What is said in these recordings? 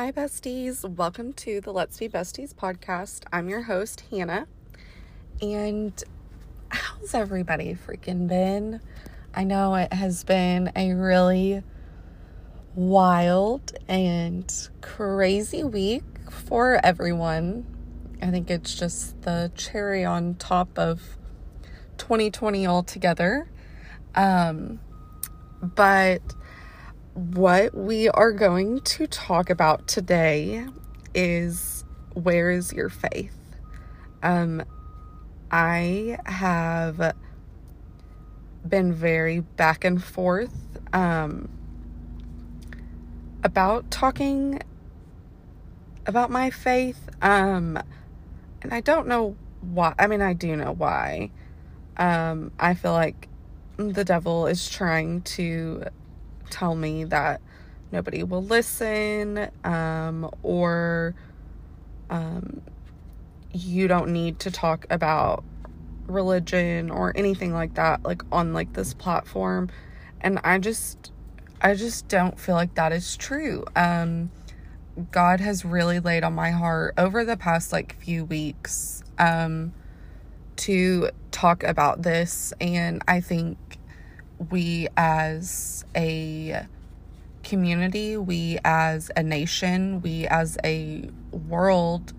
Hi, besties. Welcome to the Let's Be Besties podcast. I'm your host, Hannah. And how's everybody freaking been? I know it has been a really wild and crazy week for everyone. I think it's just the cherry on top of 2020 altogether. Um, but what we are going to talk about today is where is your faith? Um, I have been very back and forth um, about talking about my faith. Um, and I don't know why. I mean, I do know why. Um, I feel like the devil is trying to tell me that nobody will listen um, or um, you don't need to talk about religion or anything like that like on like this platform. And i just i just don't feel like that is true. Um god has really laid on my heart over the past like few weeks um to talk about this. And i think we as a community, we as a nation, we as a world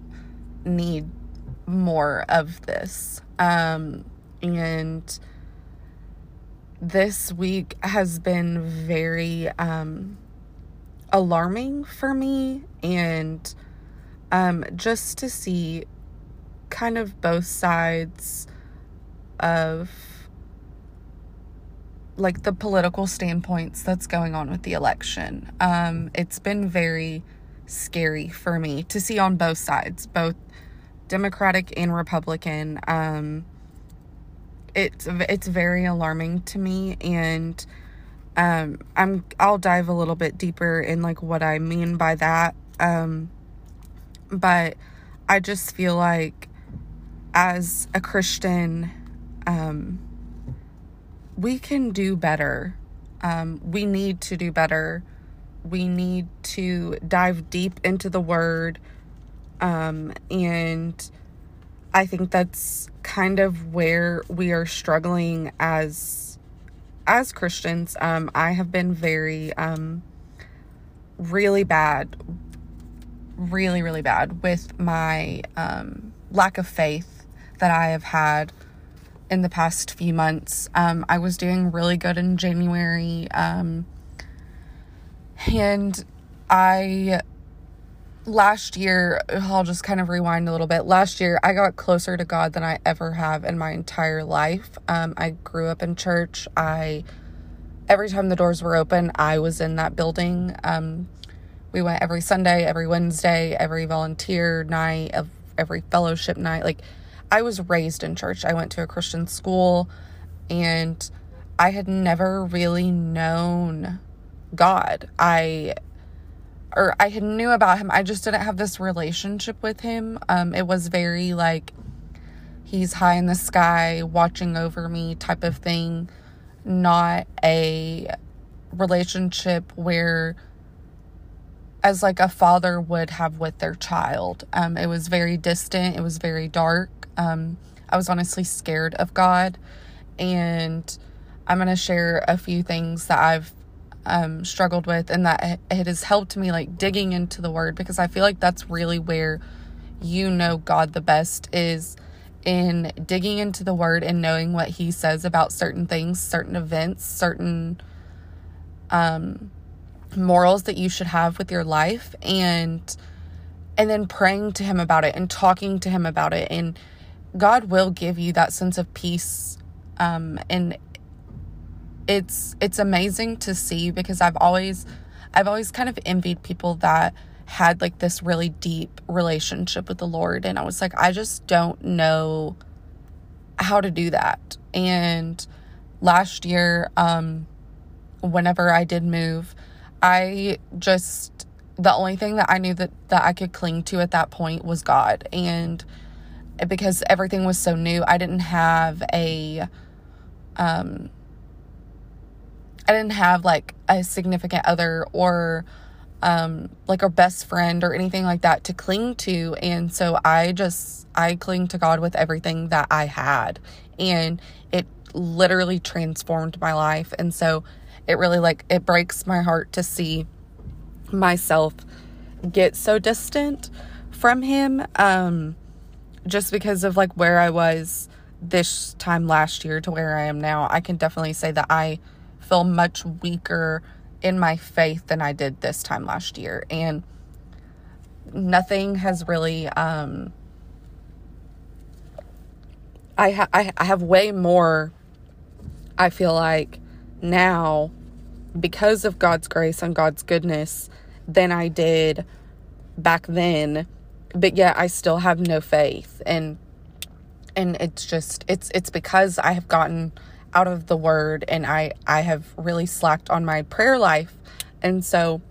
need more of this. Um, and this week has been very um, alarming for me, and um, just to see kind of both sides of like the political standpoints that's going on with the election. Um, it's been very scary for me to see on both sides, both Democratic and Republican. Um, it's it's very alarming to me, and um, I'm I'll dive a little bit deeper in like what I mean by that. Um, but I just feel like as a Christian, um, we can do better. Um, we need to do better. We need to dive deep into the word. Um, and I think that's kind of where we are struggling as as Christians. Um, I have been very um, really bad, really, really bad with my um, lack of faith that I have had in the past few months. Um, I was doing really good in January. Um, and I, last year, I'll just kind of rewind a little bit. Last year, I got closer to God than I ever have in my entire life. Um, I grew up in church. I, every time the doors were open, I was in that building. Um, we went every Sunday, every Wednesday, every volunteer night, of every fellowship night. Like, I was raised in church. I went to a Christian school and I had never really known God. I or I had knew about him. I just didn't have this relationship with him. Um it was very like he's high in the sky watching over me type of thing, not a relationship where as like a father would have with their child. Um it was very distant, it was very dark um, I was honestly scared of God. And I'm going to share a few things that I've um, struggled with and that it has helped me like digging into the word because I feel like that's really where you know God the best is in digging into the word and knowing what he says about certain things, certain events, certain um morals that you should have with your life and and then praying to him about it and talking to him about it and God will give you that sense of peace. Um, and it's it's amazing to see because I've always I've always kind of envied people that had like this really deep relationship with the Lord and I was like I just don't know how to do that. And last year um whenever I did move, I just the only thing that I knew that that I could cling to at that point was God and because everything was so new. I didn't have a um I didn't have like a significant other or um, like a best friend or anything like that to cling to. And so I just, I cling to God with everything that I had. And it literally transformed my life. And so it really like, it breaks my heart to see myself get so distant from Him. Um, just because of like where I was this time last year to where I am now, I can definitely say that I feel much weaker in my faith than I did this time last year. And nothing has really, um, I, ha- I, I have way more, I feel like now because of God's grace and God's goodness than I did back then. But yet I still have no faith. And, and it's just, it's, it's because I have gotten out of the word and I I have really slacked on my prayer life. And so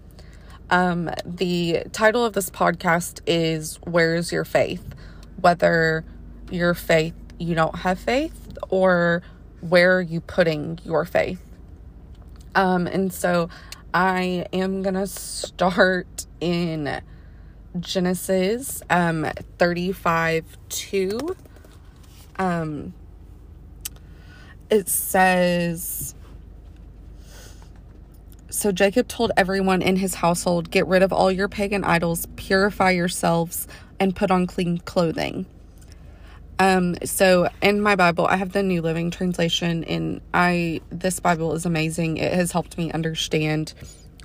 um the title of this podcast is Where's Your Faith? Whether your faith you don't have faith or where are you putting your faith? Um and so I am going to start in Genesis um 35 2 um it says So Jacob told everyone in his household, Get rid of all your pagan idols, purify yourselves, and put on clean clothing. Um, so in my Bible, I have the New Living Translation, and I this Bible is amazing. It has helped me understand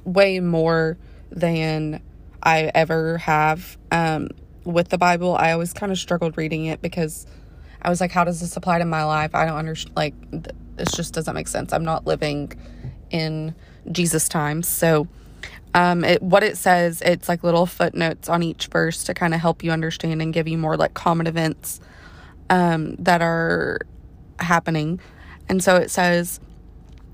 way more than I ever have um, with the Bible. I always kind of struggled reading it because I was like, how does this apply to my life? I don't understand. Like, this just doesn't make sense. I'm not living in Jesus times. So, um, it, what it says, it's like little footnotes on each verse to kind of help you understand and give you more like common events um, that are happening. And so it says,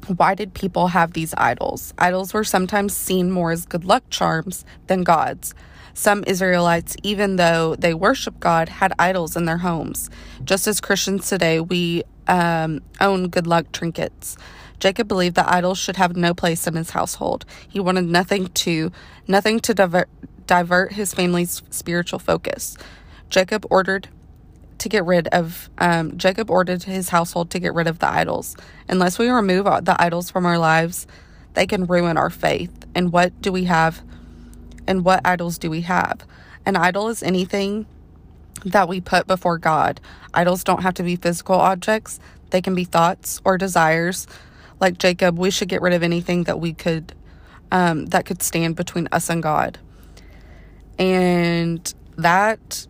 why did people have these idols? Idols were sometimes seen more as good luck charms than gods. Some Israelites, even though they worship God, had idols in their homes. Just as Christians today, we um, own good luck trinkets. Jacob believed that idols should have no place in his household. He wanted nothing to nothing to divert, divert his family's spiritual focus. Jacob ordered to get rid of um, Jacob ordered his household to get rid of the idols. Unless we remove the idols from our lives, they can ruin our faith. And what do we have? And what idols do we have? An idol is anything that we put before God. Idols don't have to be physical objects, they can be thoughts or desires. Like Jacob, we should get rid of anything that we could um, that could stand between us and God. And that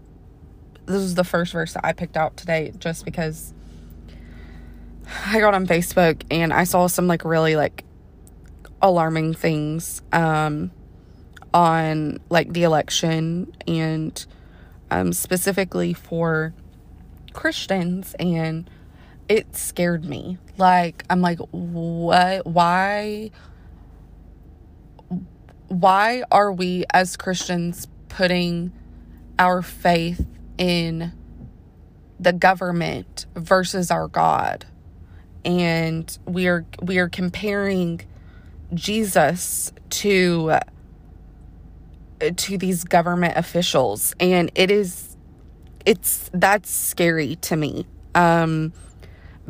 this was the first verse that I picked out today just because I got on Facebook and I saw some like really like alarming things um on like the election and um, specifically for Christians and it scared me. Like I'm like what why why are we as Christians putting our faith in the government versus our God? And we are we are comparing Jesus to to these government officials. And it is it's that's scary to me um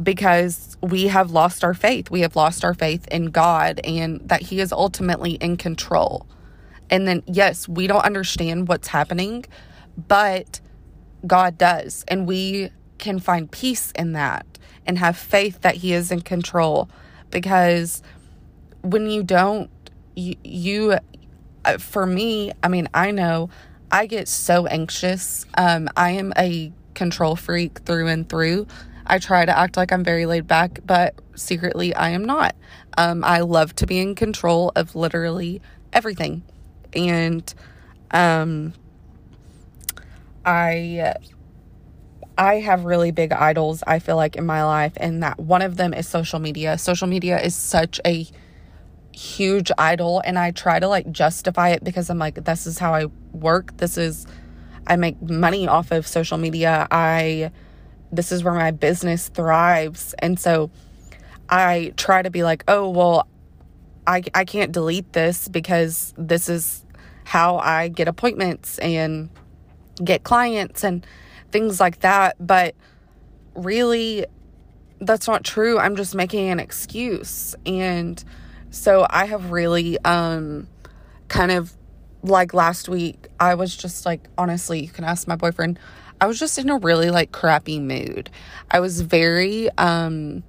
because we have lost our faith. We have lost our faith in God and that he is ultimately in control. And then yes we don't understand what's happening but God does and we can find peace in that and have faith that he is in control because when you don't you, you uh, for me, I mean, I know I get so anxious. Um, I am a control freak through and through. I try to act like I'm very laid back, but secretly I am not. Um, I love to be in control of literally everything. And um, I I have really big idols I feel like in my life and that one of them is social media. Social media is such a huge idol and I try to like justify it because I'm like this is how I work. This is I make money off of social media. I this is where my business thrives. And so I try to be like, "Oh, well, I, I can't delete this because this is how I get appointments and get clients and things like that. But really, that's not true. I'm just making an excuse. And so I have really um, kind of like last week, I was just like, honestly, you can ask my boyfriend. I was just in a really like crappy mood. I was very um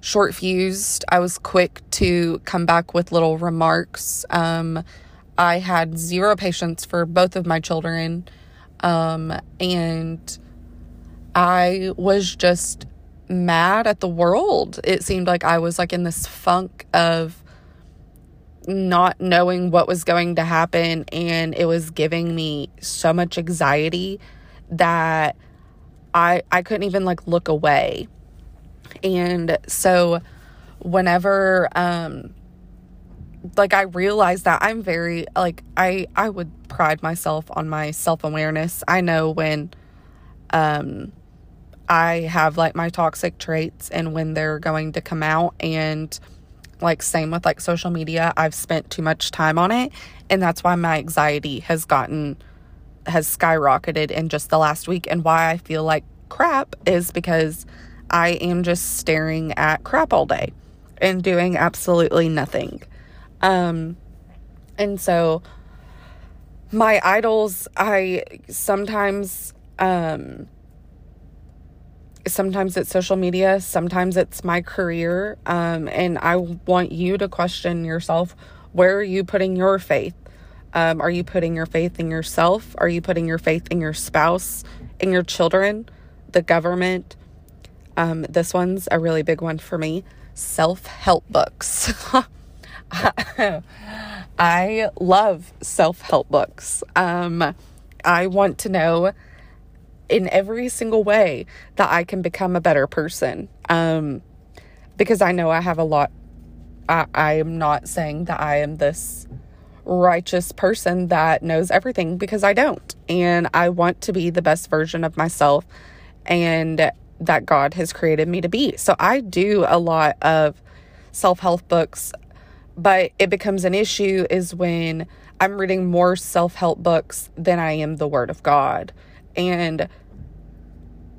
short fused. I was quick to come back with little remarks. Um I had zero patience for both of my children. Um and I was just mad at the world. It seemed like I was like in this funk of not knowing what was going to happen and it was giving me so much anxiety that I I couldn't even like look away. And so whenever um like I realize that I'm very like I I would pride myself on my self-awareness. I know when um I have like my toxic traits and when they're going to come out and like same with like social media i've spent too much time on it. And that's why my anxiety has gotten has skyrocketed in just the last week. And why i feel like crap is because i am just staring at crap all day and doing absolutely nothing um and so my idols i sometimes um sometimes it's social media, sometimes it's my career. Um, and I want you to question yourself where are you putting your faith? Um, are you putting your faith in yourself? Are you putting your faith in your spouse, in your children, the government? Um, this one's a really big one for me self help books. I love self help books. Um, I want to know in every single way that I can become a better person. Um, because I know I have a lot. I, I am not saying that I am this righteous person that knows everything because I don't. And I want to be the best version of myself and that God has created me to be. So I do a lot of self help books, but it becomes an issue is when I'm reading more self help books than I am the Word of God. And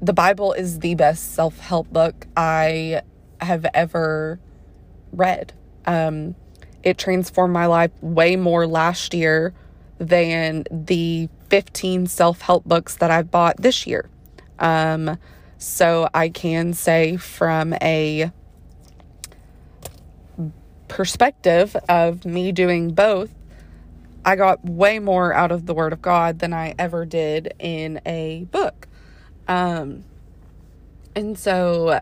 the Bible is the best self help book I have ever read. Um, it transformed my life way more last year than the 15 self help books that I've bought this year. Um, so I can say from a perspective of me doing both, I got way more out of the Word of God than I ever did in a book. Um, and so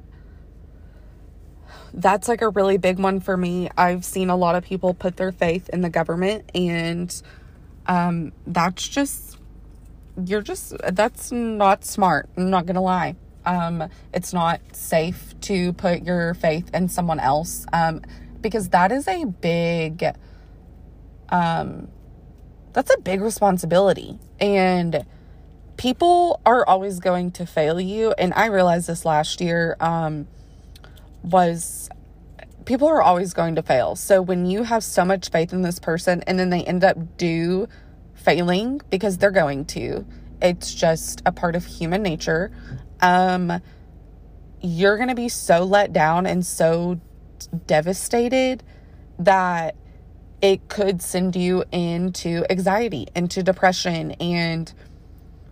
that's like a really big one for me. I've seen a lot of people put their faith in the government, and um, that's just, you're just, that's not smart. I'm not gonna lie. Um, it's not safe to put your faith in someone else um, because that is a big, um, that's a big responsibility. And, people are always going to fail you. And i realized this last year um, was people are always going to fail. So when you have so much faith in this person and then they end up do failing because they're going to it's just a part of human nature. Um, you're going to be so let down and so devastated that it could send you into anxiety into depression and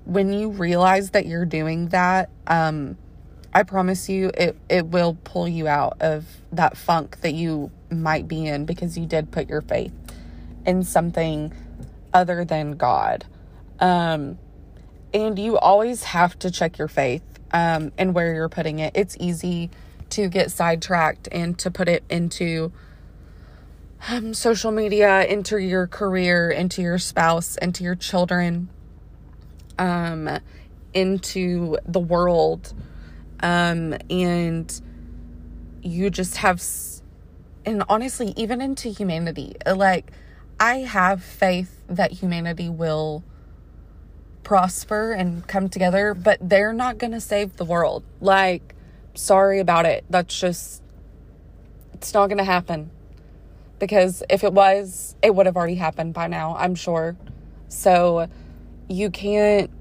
when you realize that you're doing that, um, I promise you it, it will pull you out of that funk that you might be in because you did put your faith in something other than God. Um, and you always have to check your faith um, and where you're putting it. It's easy to get sidetracked and to put it into um, social media, into your career, into your spouse, into your children um, into the world. Um, and you just have, and honestly, even into humanity, like, I have faith that humanity will prosper and come together, but they're not going to save the world. Like, sorry about it. That's just, it's not going to happen. because if it was, it would have already happened by now, I'm sure. So you can't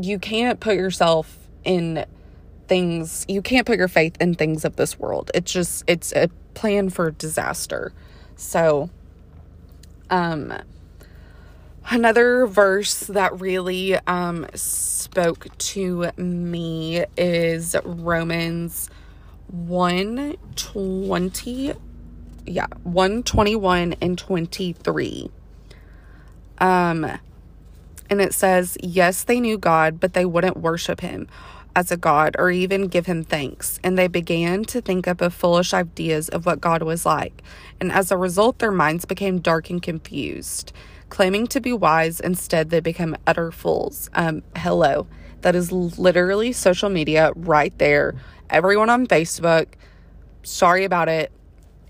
you can't put yourself in things you can't put your faith in things of this world. It's just it's a plan for disaster. So um another verse that really um spoke to me is Romans 120 yeah, 121 and 23. Um, and it says, Yes, they knew God, but they wouldn't worship him as a God or even give him thanks. And they began to think up of foolish ideas of what God was like. And as a result, their minds became dark and confused. Claiming to be wise, instead, they become utter fools. Um, hello. That is literally social media right there. Everyone on Facebook. Sorry about it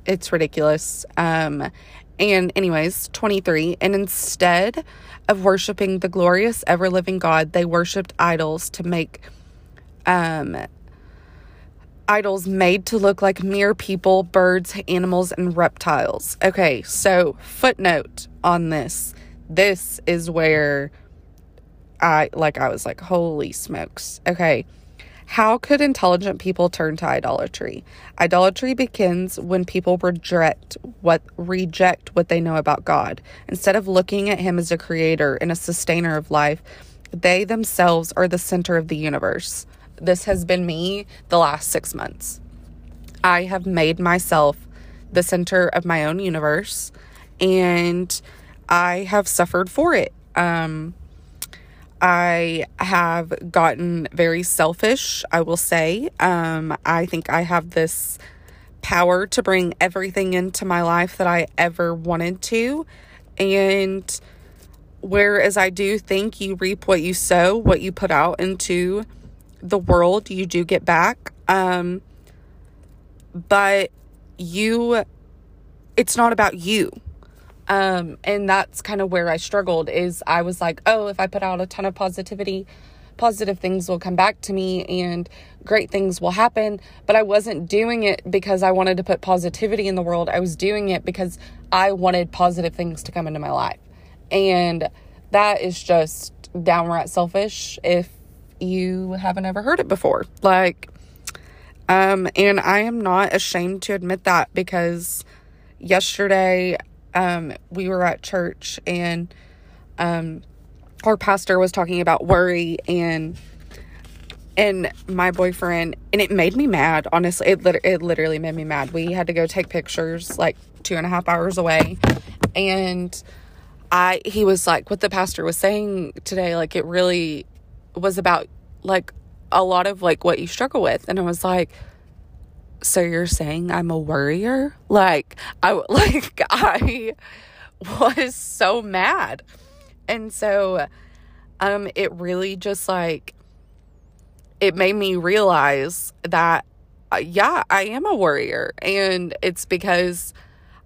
it's ridiculous. Um, and, anyways, 23. And instead of worshiping the glorious, ever living God, they worshiped idols to make um, idols made to look like mere people, birds, animals, and reptiles. Okay, so footnote on this. This is where I, like, I was like, holy smokes. Okay. How could intelligent people turn to idolatry? Idolatry begins when people reject what reject what they know about God. Instead of looking at him as a creator and a sustainer of life, they themselves are the center of the universe. This has been me the last 6 months. I have made myself the center of my own universe and I have suffered for it. Um I have gotten very selfish, I will say. Um, I think I have this power to bring everything into my life that I ever wanted to. And whereas I do think you reap what you sow, what you put out into the world, you do get back. Um, but you, it's not about you. Um, and that's kind of where I struggled is I was like, oh, if I put out a ton of positivity, positive things will come back to me and great things will happen. But I wasn't doing it because I wanted to put positivity in the world. I was doing it because I wanted positive things to come into my life. And that is just downright selfish if you haven't ever heard it before. Like, um, and I am not ashamed to admit that because yesterday um, we were at church and um, our pastor was talking about worry and and my boyfriend and it made me mad honestly. It, lit- it literally made me mad. We had to go take pictures like two and a half hours away. And i he was like what the pastor was saying today like it really was about like a lot of like what you struggle with and i was like so you're saying I'm a worrier? Like I like I was so mad. And so um it really just like it made me realize that uh, yeah, I am a worrier and it's because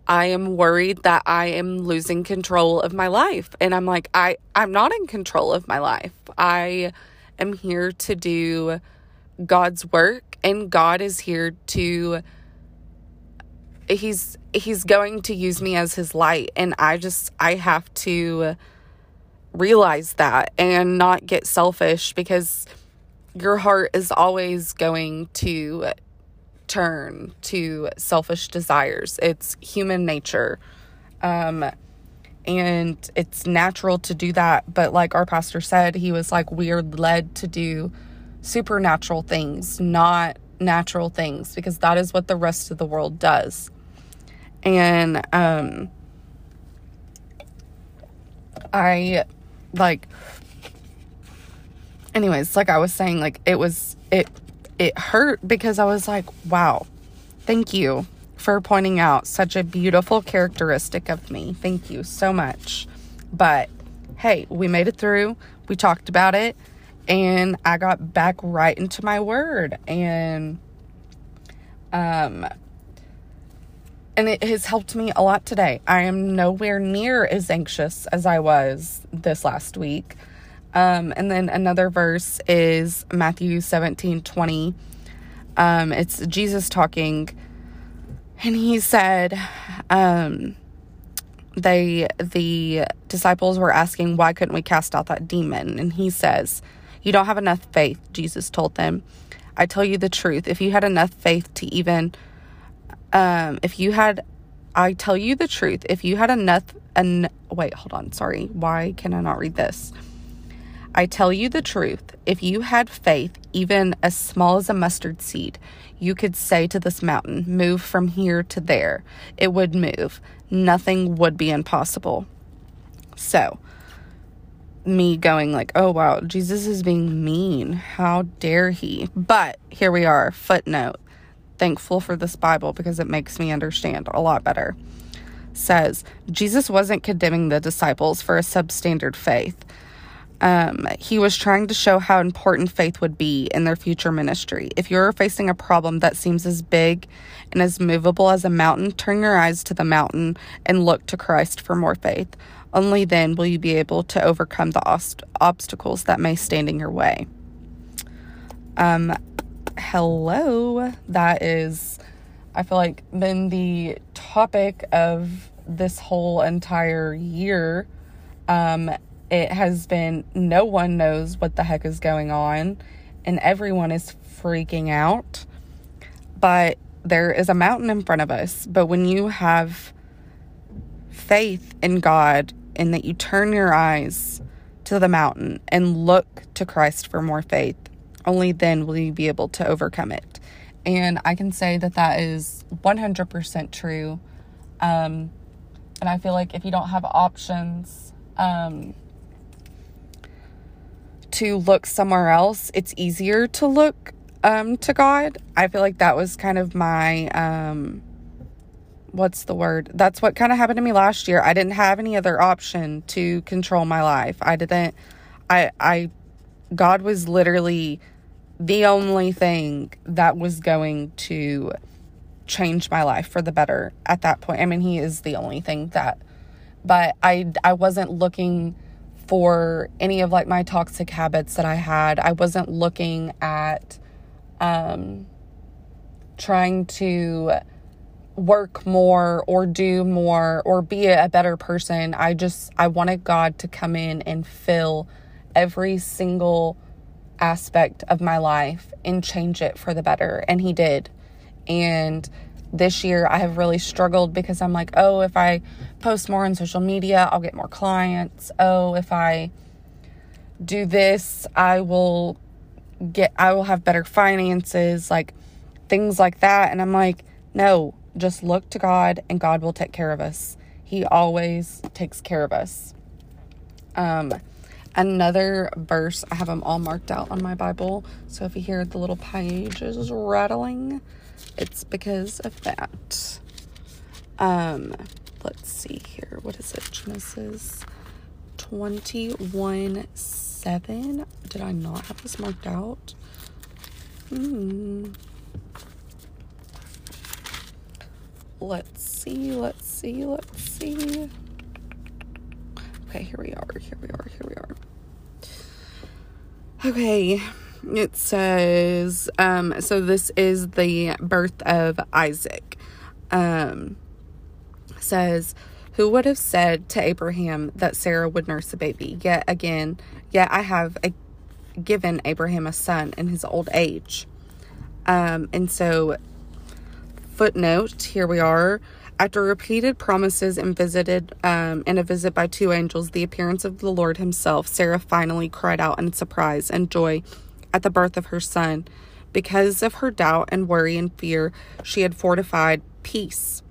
I am worried that I am losing control of my life and I'm like I I'm not in control of my life. I am here to do God's work and God is here to he's he's going to use me as his light and I just I have to realize that and not get selfish because your heart is always going to turn to selfish desires. It's human nature. Um and it's natural to do that, but like our pastor said, he was like we are led to do supernatural things, not natural things, because that is what the rest of the world does. And um, I like, anyways, like I was saying, like it was, it, it hurt because I was like, wow, thank you for pointing out such a beautiful characteristic of me. Thank you so much. But hey, we made it through. We talked about it and I got back right into my word and um and it has helped me a lot today. I am nowhere near as anxious as I was this last week. Um, and then another verse is Matthew 17 20. Um, it's Jesus talking. And he said, um, they the disciples were asking why couldn't we cast out that demon? And he says you don't have enough faith jesus told them. I tell you the truth if you had enough faith to even um if you had i tell you the truth if you had enough and wait hold on sorry. Why can i not read this I tell you the truth, if you had faith, even as small as a mustard seed, you could say to this mountain, Move from here to there. It would move. Nothing would be impossible. So, me going like, oh wow, Jesus is being mean. How dare he? But here we are, footnote. Thankful for this Bible because it makes me understand a lot better. Says Jesus wasn't condemning the disciples for a substandard faith. Um, he was trying to show how important faith would be in their future ministry. If you're facing a problem that seems as big and as movable as a mountain, turn your eyes to the mountain and look to Christ for more faith. Only then will you be able to overcome the ost- obstacles that may stand in your way. Um, hello. That is, I feel like, been the topic of this whole entire year. Um, it has been no one knows what the heck is going on, and everyone is freaking out. But there is a mountain in front of us. But when you have faith in God and that you turn your eyes to the mountain and look to Christ for more faith, only then will you be able to overcome it. And I can say that that is 100% true. Um, and I feel like if you don't have options, um, to look somewhere else, it's easier to look um, to God. I feel like that was kind of my um, what's the word? That's what kind of happened to me last year. I didn't have any other option to control my life. I didn't I I God was literally the only thing that was going to change my life for the better at that point. I mean, he is the only thing that but I I wasn't looking for any of like my toxic habits that I had. I wasn't looking at um, trying to work more or do more or be a better person. I just I wanted God to come in and fill every single aspect of my life and change it for the better and he did. And this year I have really struggled because I'm like, oh, if I post more on social media, I'll get more clients. Oh, if I do this, I will get I will have better finances, like things like that. And I'm like, no, just look to God and God will take care of us. He always takes care of us. Um another verse, I have them all marked out on my Bible. So if you hear the little pages rattling, it's because of that. Um, let's see here. What is it? Genesis 21 7. Did I not have this marked out? Hmm. Let's see, let's see, let's see. Okay, here we are, here we are, here we are. Okay, it says, um, so this is the birth of Isaac. Um, says, Who would have said to Abraham that Sarah would nurse a baby? Yet again, yet I have a, given Abraham a son in his old age. Um, and so, footnote, here we are. After repeated promises and visited um, a visit by two angels, the appearance of the Lord Himself, Sarah finally cried out in surprise and joy at the birth of her son. Because of her doubt and worry and fear, she had fortified peace.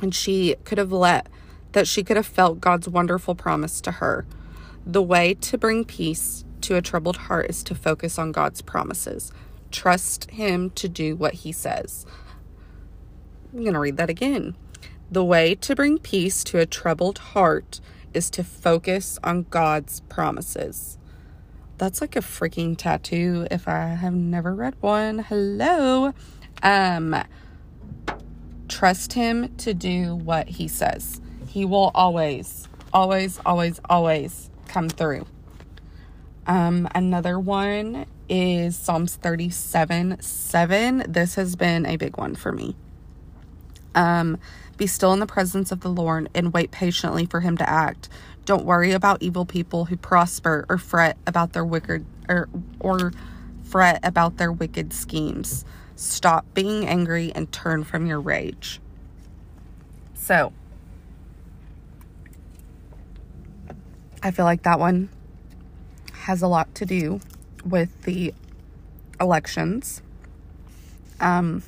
And she could have let that she could have felt God's wonderful promise to her. The way to bring peace to a troubled heart is to focus on God's promises. Trust Him to do what He says. I'm going to read that again. The way to bring peace to a troubled heart is to focus on God's promises. That's like a freaking tattoo if I have never read one. Hello. Um trust him to do what he says. He will always always always always come through. Um another one is Psalms 37 7. This has been a big one for me. Um, be still in the presence of the Lord and wait patiently for him to act. Don't worry about evil people who prosper or fret about their wicked or or fret about their wicked schemes. Stop being angry and turn from your rage. So, I feel like that one has a lot to do with the elections. Um,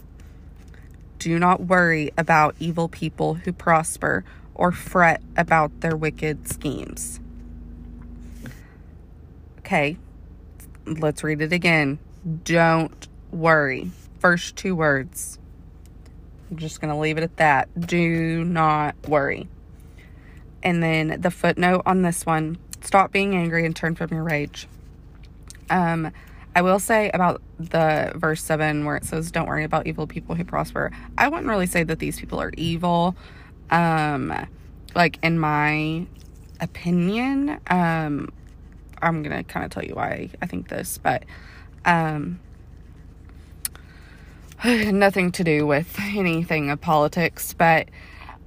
do not worry about evil people who prosper or fret about their wicked schemes. Okay, let's read it again. Don't worry. First two words. I'm just going to leave it at that. Do not worry. And then the footnote on this one stop being angry and turn from your rage. Um, I will say about the verse 7 where it says, Don't worry about evil people who prosper. I wouldn't really say that these people are evil. Um, like, in my opinion, um, I'm gonna kind of tell you why I think this, but um, nothing to do with anything of politics, but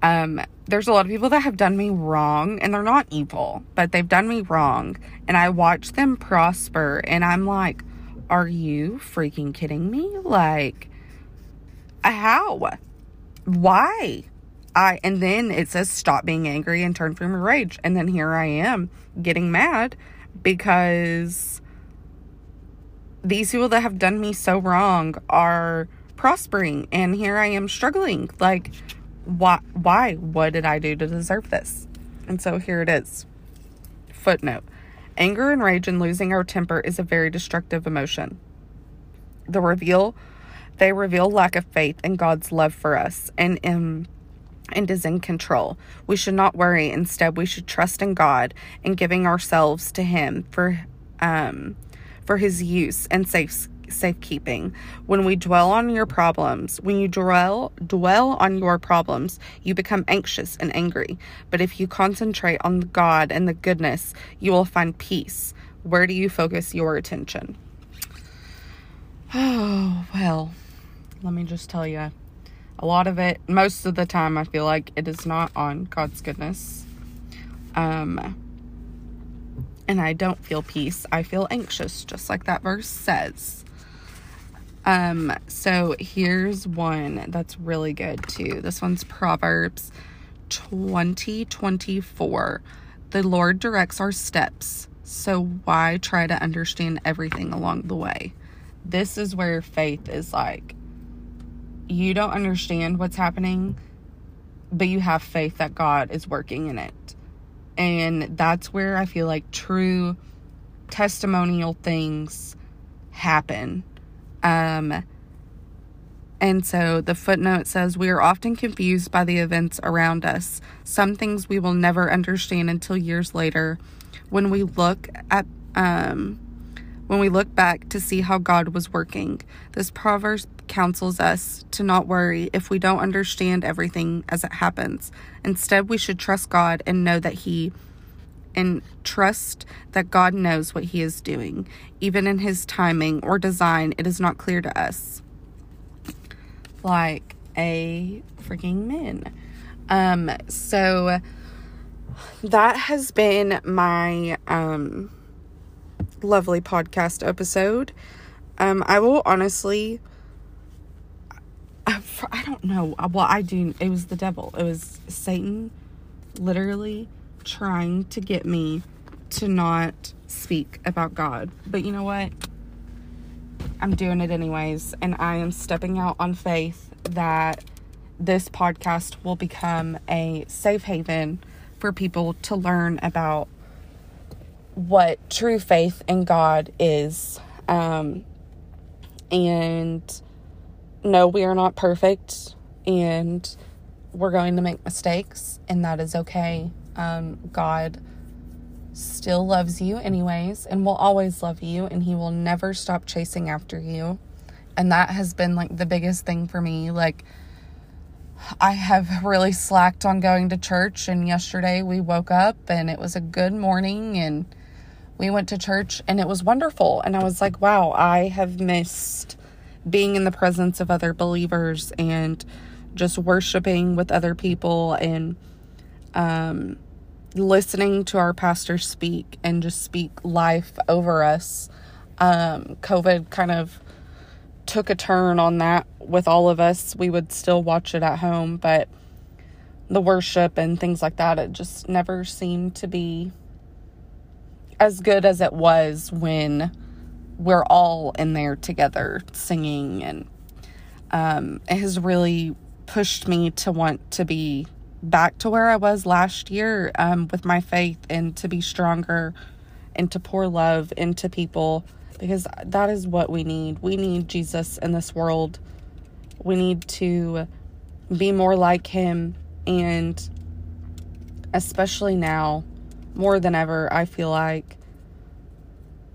um, there's a lot of people that have done me wrong and they're not evil, but they've done me wrong. And I watch them prosper and I'm like, are you freaking kidding me? Like, how? Why? I, and then it says stop being angry and turn from your rage. And then here I am getting mad because these people that have done me so wrong are prospering and here I am struggling. Like, why why what did I do to deserve this? And so here it is. Footnote. Anger and rage and losing our temper is a very destructive emotion. The reveal they reveal lack of faith in God's love for us and in and is in control. We should not worry. Instead, we should trust in God and giving ourselves to Him for um, for His use and safe safekeeping. When we dwell on your problems, when you dwell dwell on your problems, you become anxious and angry. But if you concentrate on God and the goodness, you will find peace. Where do you focus your attention? Oh, well, let me just tell you. A lot of it, most of the time, I feel like it is not on God's goodness. Um, and I don't feel peace. I feel anxious, just like that verse says. Um, so here's one that's really good too. This one's Proverbs 20 24. The Lord directs our steps, so why try to understand everything along the way? This is where faith is like, you don't understand what's happening, but you have faith that God is working in it. And that's where I feel like true testimonial things happen. Um, and so the footnote says we are often confused by the events around us. Some things we will never understand until years later when we look at um, when we look back to see how God was working. This proverb counsels us to not worry if we don't understand everything as it happens. Instead, we should trust God and know that He and trust that God knows what He is doing. Even in His timing or design, it is not clear to us. Like a freaking min. Um, so that has been my um lovely podcast episode. Um, I will honestly, I, I don't know. Well, I do. It was the devil. It was Satan, literally trying to get me to not speak about God. But you know what? I'm doing it anyways, and I am stepping out on faith that this podcast will become a safe haven for people to learn about what true faith in God is. Um, and no, we are not perfect and we're going to make mistakes, and that is okay. Um, God still loves you, anyways, and will always love you, and He will never stop chasing after you. And that has been like the biggest thing for me. Like, I have really slacked on going to church, and yesterday we woke up and it was a good morning, and we went to church and it was wonderful. And I was like, wow, I have missed being in the presence of other believers and just worshiping with other people and um, listening to our pastor speak and just speak life over us. Um, COVID kind of took a turn on that with all of us. We would still watch it at home, but the worship and things like that, it just never seemed to be as good as it was when we're all in there together singing and um, it has really pushed me to want to be back to where I was last year um, with my faith and to be stronger and to pour love into people because that is what we need. We need Jesus in this world. We need to be more like him and especially now more than ever I feel like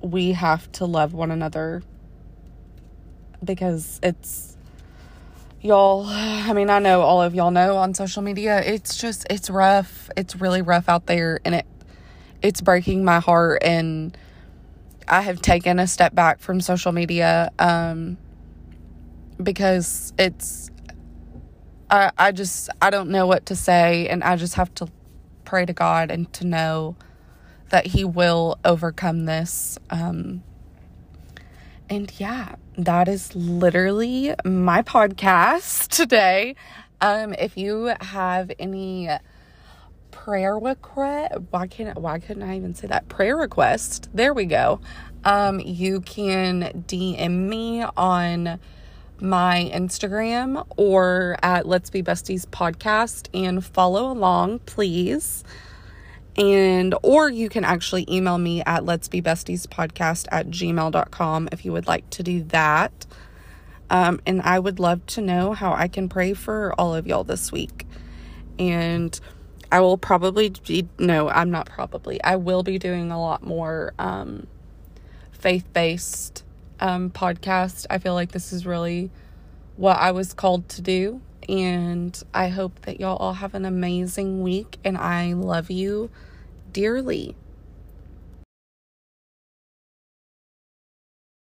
we have to love one another because it's y'all i mean i know all of y'all know on social media it's just it's rough it's really rough out there and it it's breaking my heart and i have taken a step back from social media um because it's i i just i don't know what to say and i just have to pray to god and to know that he will overcome this. Um, and yeah, that is literally my podcast today. Um, if you have any prayer request, why can't why couldn't I even say that prayer request? There we go. Um, you can DM me on my Instagram or at Let's Be Besties podcast and follow along, please and or you can actually email me at let's be besties podcast at gmail.com if you would like to do that. Um, and i would love to know how i can pray for all of y'all this week. And i will probably be no i'm not probably i will be doing a lot more um, faith-based um, podcast. I feel like this is really what i was called to do and I hope that y'all all have an amazing week. And I love you dearly.